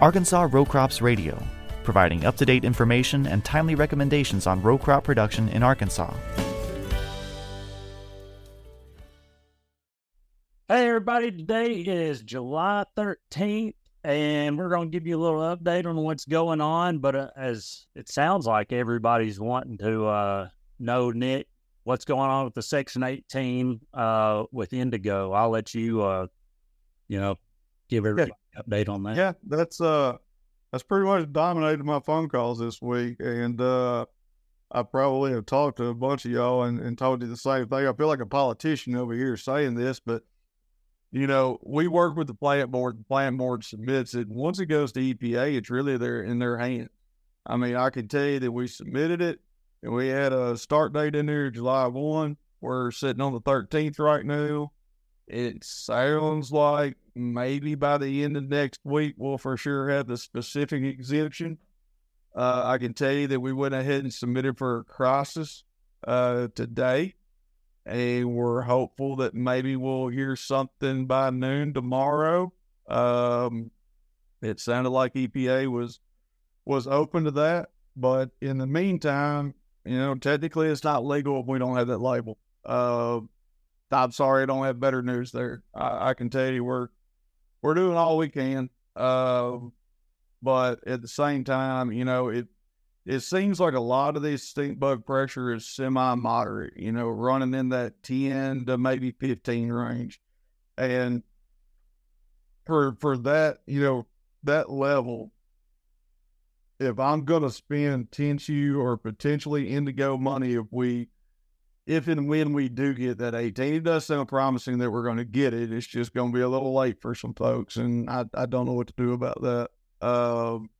Arkansas Row Crops Radio, providing up to date information and timely recommendations on row crop production in Arkansas. Hey, everybody, today is July 13th, and we're going to give you a little update on what's going on. But uh, as it sounds like everybody's wanting to uh, know, Nick, what's going on with the Section 18 uh, with Endigo. I'll let you, uh, you know, give everybody an update on that. Yeah, that's uh, that's pretty much dominated my phone calls this week, and uh, I probably have talked to a bunch of y'all and, and told you the same thing. I feel like a politician over here saying this, but you know, we work with the plant board. The plant board submits it. Once it goes to EPA, it's really there in their hands. I mean, I can tell you that we submitted it and we had a start date in there July 1. We're sitting on the 13th right now. It sounds like maybe by the end of next week, we'll for sure have the specific exemption. Uh, I can tell you that we went ahead and submitted for a crisis uh, today and we're hopeful that maybe we'll hear something by noon tomorrow. Um, it sounded like EPA was was open to that, but in the meantime, you know, technically it's not legal if we don't have that label. Uh, I'm sorry, I don't have better news there. I, I can tell you we're we're doing all we can, uh, but at the same time, you know, it it seems like a lot of this stink bug pressure is semi moderate, you know, running in that 10 to maybe 15 range. And for for that, you know, that level, if I'm gonna spend Tenchu or potentially Endigo money if we if and when we do get that 18, it does sound promising that we're gonna get it. It's just gonna be a little late for some folks and I, I don't know what to do about that. Um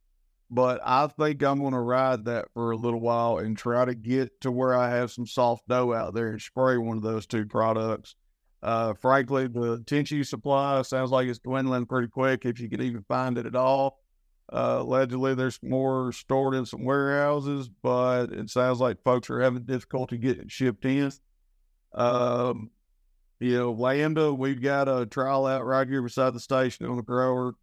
but I think I'm going to ride that for a little while and try to get to where I have some soft dough out there and spray one of those two products. Uh, frankly, the Tenchu supply sounds like it's dwindling pretty quick if you can even find it at all. Uh, allegedly, there's more stored in some warehouses, but it sounds like folks are having difficulty getting shipped in. Um, you know, Lambda, we've got a trial out right here beside the station on the grower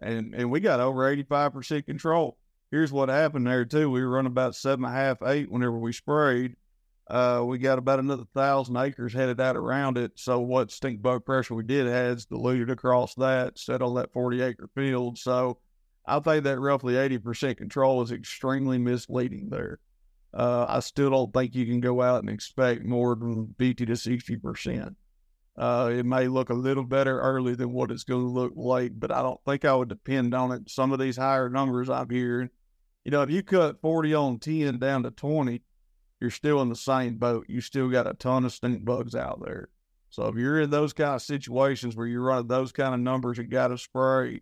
and and we got over eighty five percent control. Here's what happened there too. We were running about seven and a half, eight whenever we sprayed. Uh, we got about another thousand acres headed out around it. So what stink bug pressure we did has diluted across that, set on that forty acre field. So I think that roughly eighty percent control is extremely misleading there. Uh, I still don't think you can go out and expect more than fifty to sixty percent. Uh, it may look a little better early than what it's going to look late, but I don't think I would depend on it. Some of these higher numbers I'm hearing, you know, if you cut 40 on 10 down to 20, you're still in the same boat. You still got a ton of stink bugs out there. So if you're in those kind of situations where you're running those kind of numbers and got to spray,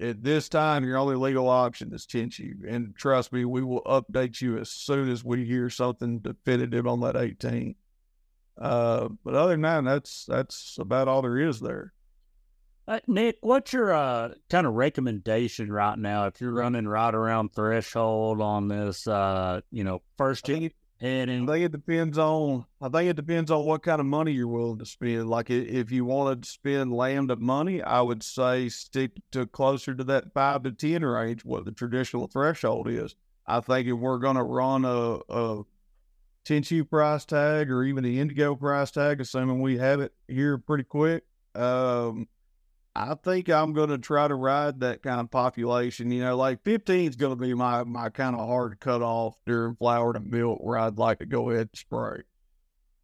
at this time, your only legal option is Tenchu. And trust me, we will update you as soon as we hear something definitive on that 18. Uh, but other than that, that's that's about all there is there. Uh, Nick, what's your uh, kind of recommendation right now if you're running right around threshold on this, uh, you know, first heading? I think it depends on. I think it depends on what kind of money you're willing to spend. Like if you wanted to spend lambda money, I would say stick to closer to that five to ten range, what the traditional threshold is. I think if we're going to run a, a Tenchu price tag or even the Endigo price tag, assuming we have it here pretty quick. Um, I think I'm going to try to ride that kind of population. You know, like 15 is going to be my, my kind of hard cut off during flower to milk where I'd like to go ahead and spray.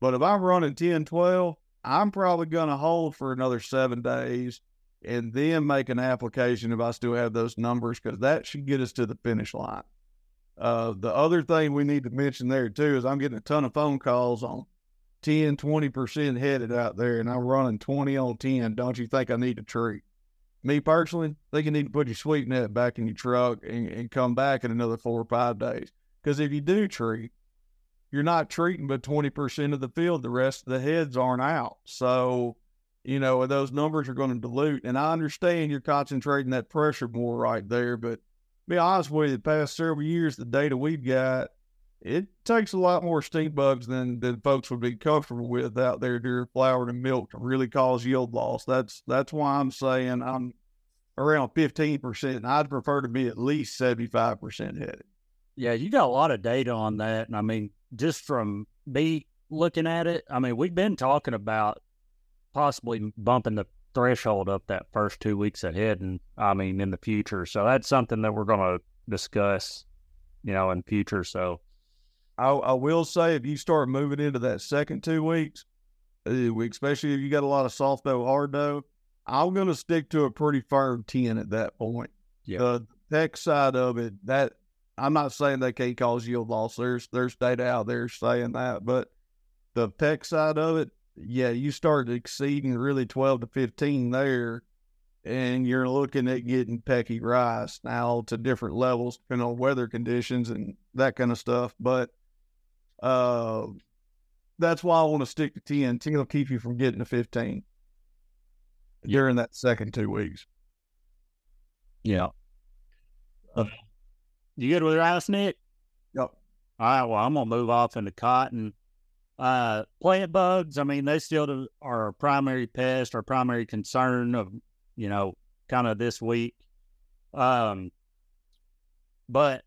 But if I'm running 10, 12, I'm probably going to hold for another seven days and then make an application if I still have those numbers because that should get us to the finish line. Uh, the other thing we need to mention there too is I'm getting a ton of phone calls on 10, 20% headed out there, and I'm running 20 on 10. Don't you think I need to treat? Me personally, think you need to put your sweep net back in your truck and, and come back in another four or five days. Because if you do treat, you're not treating but 20% of the field. The rest of the heads aren't out. So, you know, those numbers are going to dilute. And I understand you're concentrating that pressure more right there, but be honest with you, the past several years, the data we've got, it takes a lot more stink bugs than than folks would be comfortable with out there during flower and milk to really cause yield loss. That's that's why I'm saying I'm around 15%. And I'd prefer to be at least 75% headed. Yeah, you got a lot of data on that. And I mean, just from me looking at it, I mean, we've been talking about possibly bumping the threshold up that first two weeks ahead. And I mean, in the future. So that's something that we're going to discuss, you know, in future. So I, I will say if you start moving into that second two weeks, uh, especially if you got a lot of soft dough, hard dough, I'm going to stick to a pretty firm 10 at that point. Yeah. The tech side of it, that I'm not saying they can't cause yield loss. There's there's data out there saying that, but the tech side of it, yeah, you start exceeding really 12 to 15 there, and you're looking at getting pecky rice now to different levels depending on weather conditions and that kind of stuff. But uh, that's why I want to stick to 10. 10 will keep you from getting to 15 during that second two weeks. Yeah. Uh, you good with rice, Nick? Yep. All right. Well, I'm gonna move off into cotton. Uh, plant bugs. I mean, they still are our primary pest, our primary concern of you know, kind of this week. Um, but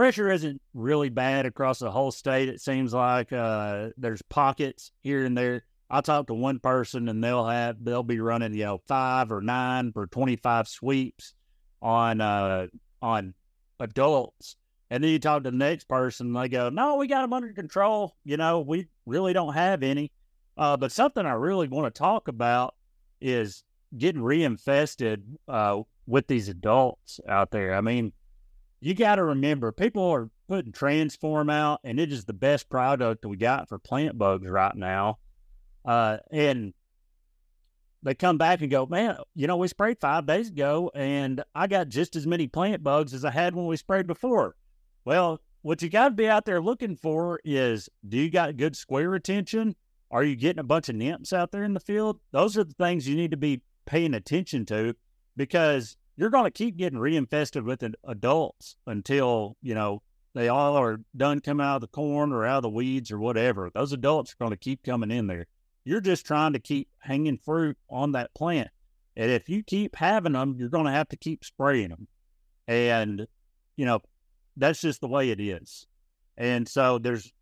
pressure isn't really bad across the whole state. It seems like uh, there's pockets here and there. I talked to one person and they'll have they'll be running you know five or nine for twenty five sweeps on uh on adults. And then you talk to the next person, they go, "No, we got them under control. You know, we really don't have any." Uh, but something I really want to talk about is getting reinfested uh, with these adults out there. I mean, you got to remember, people are putting Transform out, and it is the best product we got for plant bugs right now. Uh, and they come back and go, man, you know, we sprayed five days ago and I got just as many plant bugs as I had when we sprayed before. Well, what you got to be out there looking for is do you got good square retention? Are you getting a bunch of nymphs out there in the field? Those are the things you need to be paying attention to because you're going to keep getting reinfested with adults until, you know, they all are done coming out of the corn or out of the weeds or whatever. Those adults are going to keep coming in there. You're just trying to keep hanging fruit on that plant. And if you keep having them, you're going to have to keep spraying them. And, you know, that's just the way it is. And so there's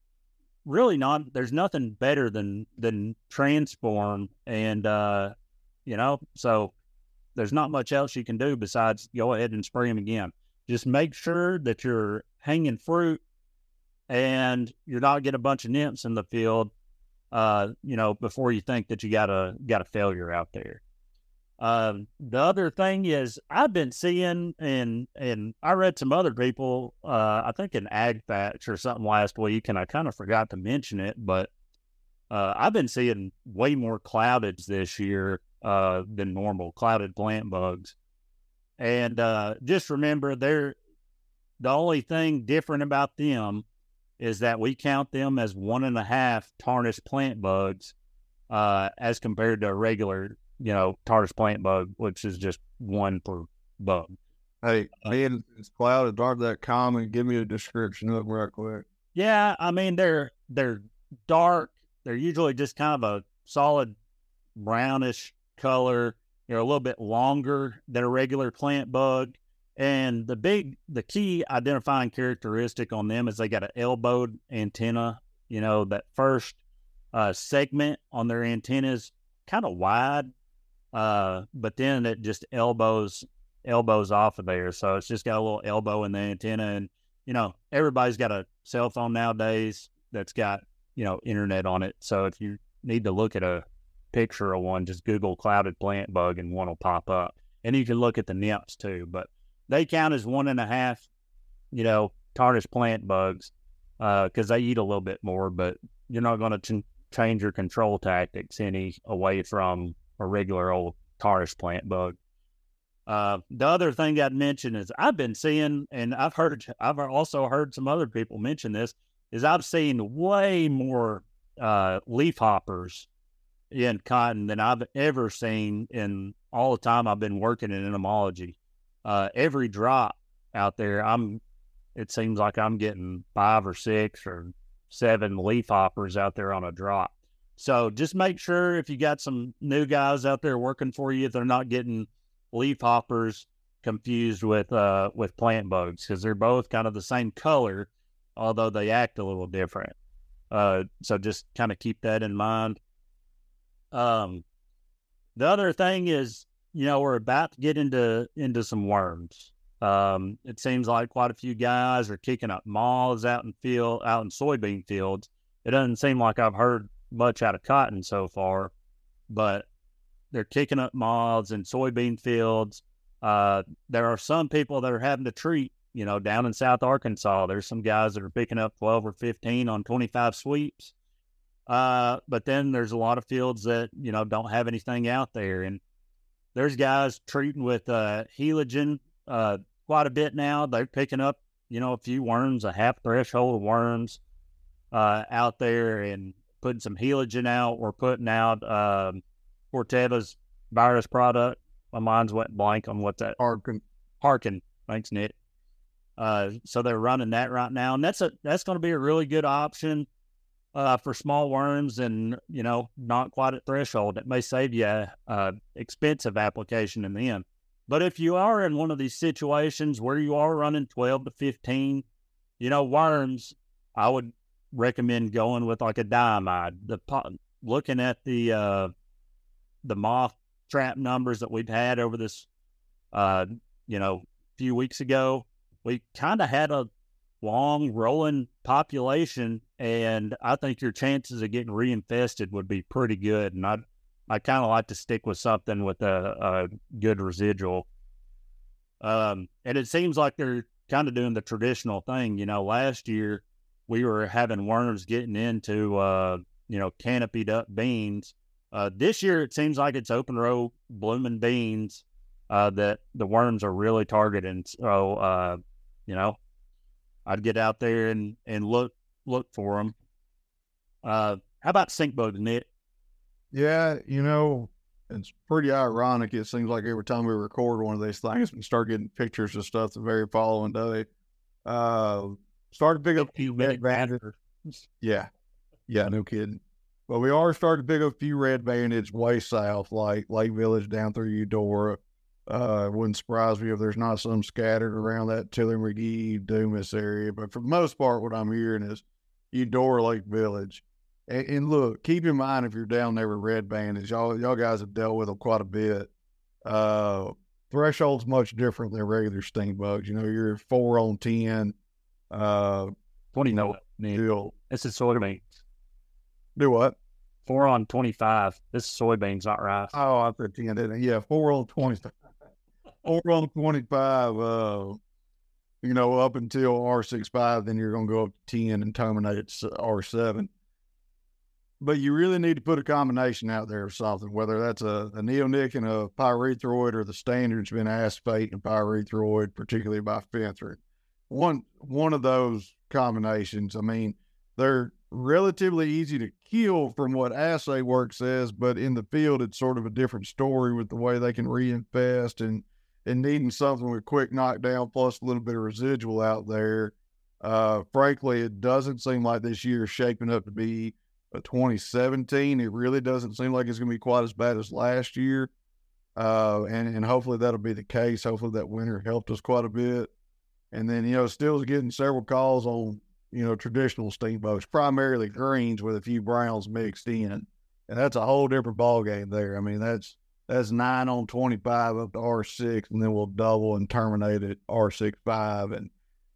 really not, there's nothing better than, than transform. And, uh, you know, so there's not much else you can do besides go ahead and spray them again. Just make sure that you're hanging fruit and you're not getting a bunch of nymphs in the field uh, you know, before you think that you got a got a failure out there. Um, the other thing is I've been seeing and and I read some other people, uh, I think in AgFax or something last week, and I kind of forgot to mention it, but uh, I've been seeing way more cloudage this year uh, than normal, clouded plant bugs. And uh, just remember, they're the only thing different about them is that we count them as one and a half tarnished plant bugs uh, as compared to a regular, you know, tarnished plant bug, which is just one per bug. Hey, man, it's clouded. Aren't that common? Give me a description of real quick. Yeah, I mean they're they're dark. They're usually just kind of a solid brownish color. They're a little bit longer than a regular plant bug. And the big, the key identifying characteristic on them is they got an elbowed antenna. You know, that first uh, segment on their antennas kind of wide, uh, but then it just elbows elbows off of there. So it's just got a little elbow in the antenna. And, you know, everybody's got a cell phone nowadays that's got, you know, internet on it. So if you need to look at a picture of one, just Google clouded plant bug and one will pop up. And you can look at the nymphs too. But they count as one and a half, you know, tarnished plant bugs because uh, they eat a little bit more, but you're not going to ch- change your control tactics any away from a regular old tarnished plant bug. Uh, the other thing I'd mention is I've been seeing, and I've heard, I've also heard some other people mention this, is I've seen way more uh, leaf hoppers in cotton than I've ever seen in all the time I've been working in entomology uh, every drop out there, I'm. It seems like I'm getting five or six or seven leaf hoppers out there on a drop. So just make sure if you got some new guys out there working for you, they're not getting leaf hoppers confused with uh with plant bugs because they're both kind of the same color, although they act a little different. Uh, so just kind of keep that in mind. Um, the other thing is, you know, we're about to get into into some worms. Um, it seems like quite a few guys are kicking up moths out in field out in soybean fields. It doesn't seem like I've heard much out of cotton so far, but they're kicking up moths in soybean fields. Uh, there are some people that are having to treat, you know, down in South Arkansas. There's some guys that are picking up 12 or 15 on 25 sweeps. Uh, but then there's a lot of fields that, you know, don't have anything out there. And there's guys treating with uh, heligen uh, quite a bit now. They're picking up, you know, a few worms, a half threshold of worms uh, out there and putting some heligen out. We're putting out um, Corteva's virus product. My mind's went blank on what that Harken. Harken. Thanks, Nick. Uh, so they're running that right now, and that's a that's going to be a really good option uh, for small worms, and you know, not quite at threshold. It may save you a, a expensive application in the end. But if you are in one of these situations where you are running twelve to fifteen, you know, worms, I would recommend going with like a diamide. The looking at the uh, the moth trap numbers that we've had over this, uh, you know, few weeks ago, we kind of had a long rolling population, and I think your chances of getting reinfested would be pretty good. And I, I kind of like to stick with something with a, a good residual. Um, and it seems like they're kind of doing the traditional thing. You know, last year we were having worms getting into, uh, you know, canopied up beans uh, this year, it seems like it's open row blooming beans uh, that the worms are really targeting. So, uh, you know, I'd get out there and, and look look for them. Uh, how about stink bugs, Nick? Yeah, you know, it's pretty ironic. It seems like every time we record one of these things, we start getting pictures of stuff the very following day. Uh, started pick up a few red after. Yeah, yeah, no kidding. But we are starting to pick up a few red bandits way south, like Lake Village down through Eudora. Uh, wouldn't surprise me if there's not some scattered around that Tillar McGehee, Dumas area. But for the most part, what I'm hearing is Eudora Lake Village. And, and, look, keep in mind if you're down there with red bandits, y'all y'all guys have dealt with them quite a bit. Uh, threshold's much different than regular stink bugs. You know, you're four on ten. Uh, twenty no deal. It's a soybean. Do what? Four on 25. This is soybeans, not rice. Oh, I 10. Yeah, four on 25. four on 25, uh, you know, up until R65, then you're going to go up to 10 and terminate at R7. But you really need to put a combination out there of something, whether that's a, a neonic and a pyrethroid or the standard's been acephate and pyrethroid, particularly by Fenthrin. One one of those combinations, I mean, they're relatively easy to kill from what assay work says, but in the field it's sort of a different story with the way they can reinfest and and needing something with quick knockdown plus a little bit of residual out there. Uh, frankly, it doesn't seem like this year is shaping up to be a 2017. It really doesn't seem like it's going to be quite as bad as last year. Uh, and, and hopefully that'll be the case. Hopefully that winter helped us quite a bit. And then, you know, still getting several calls on you know, traditional stink bugs, primarily greens with a few browns mixed in. And that's a whole different ball game there. I mean, that's that's nine on twenty five up to R six, and then we'll double and terminate at R six five. And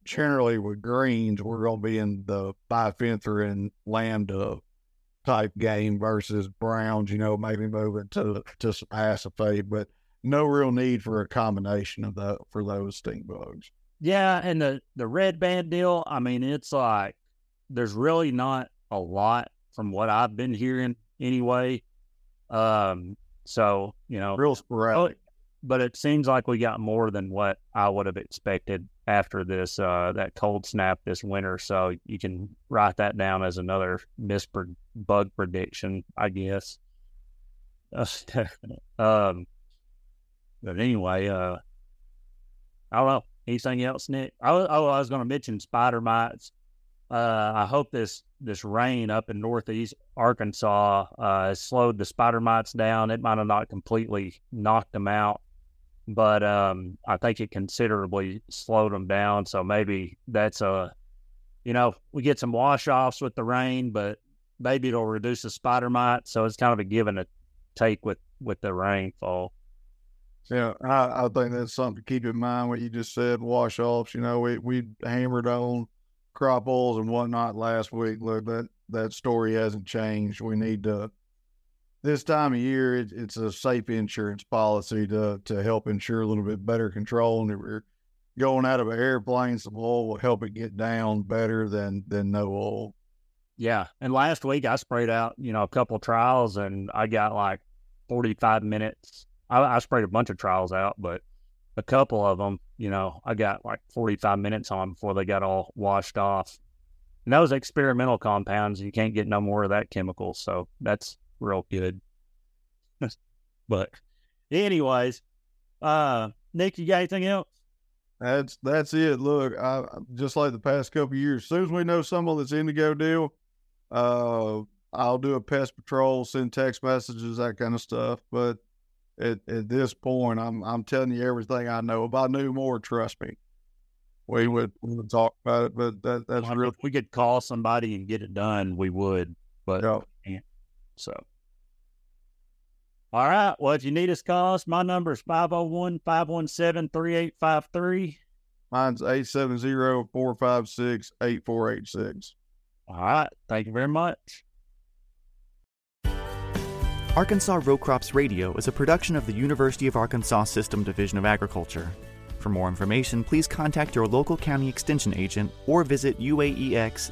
generally with greens, we're gonna be in the bifenthrin lambda type game versus browns, you know, maybe moving to to some acephate, but no real need for a combination of that for those stink bugs. Yeah, and the the red band deal, I mean, it's like there's really not a lot from what I've been hearing anyway. Um, so you know, real sporadic. But it seems like we got more than what I would have expected after this uh, that cold snap this winter. So you can write that down as another mispred bug prediction, I guess. um, but anyway, uh, I don't know. Anything else, Nick? Oh, oh I was going to mention spider mites. Uh, I hope this this rain up in northeast Arkansas uh, slowed the spider mites down. It might have not completely knocked them out, but um, I think it considerably slowed them down. So maybe that's a, you know, we get some wash offs with the rain, but maybe it'll reduce the spider mite. So it's kind of a give and a take with with the rainfall. Yeah, I, I think that's something to keep in mind. What you just said, wash offs. You know, we we hammered on crop oils and whatnot last week. Look, that that story hasn't changed. We need to this time of year, it, it's a safe insurance policy to to help ensure a little bit better control. And if we're going out of an airplane, some oil will help it get down better than than no oil. Yeah, and last week I sprayed out, you know, a couple trials, and I got like forty five minutes. I, I sprayed a bunch of trials out, but a couple of them, you know, I got like forty five minutes on before they got all washed off. And those experimental compounds, you can't get no more of that chemical, so that's real good. but anyways, uh Nick, you got anything else? That's that's it. Look, I just like the past couple years. As soon as we know some of this Endigo deal, uh, I'll do a pest patrol, send text messages, that kind of stuff. But at, at this point, I'm I'm telling you everything I know. If I knew more, trust me, we would we would talk about it. But that that's well, real. If we could call somebody and get it done, we would. But yeah. so all right. Well, if you need us, call us. My number is 501 517 3853. Mine's 870 456 8486. All right. Thank you very much. Arkansas Row Crops Radio is a production of the University of Arkansas System Division of Agriculture. For more information, please contact your local county extension agent or visit uaex.uada.edu.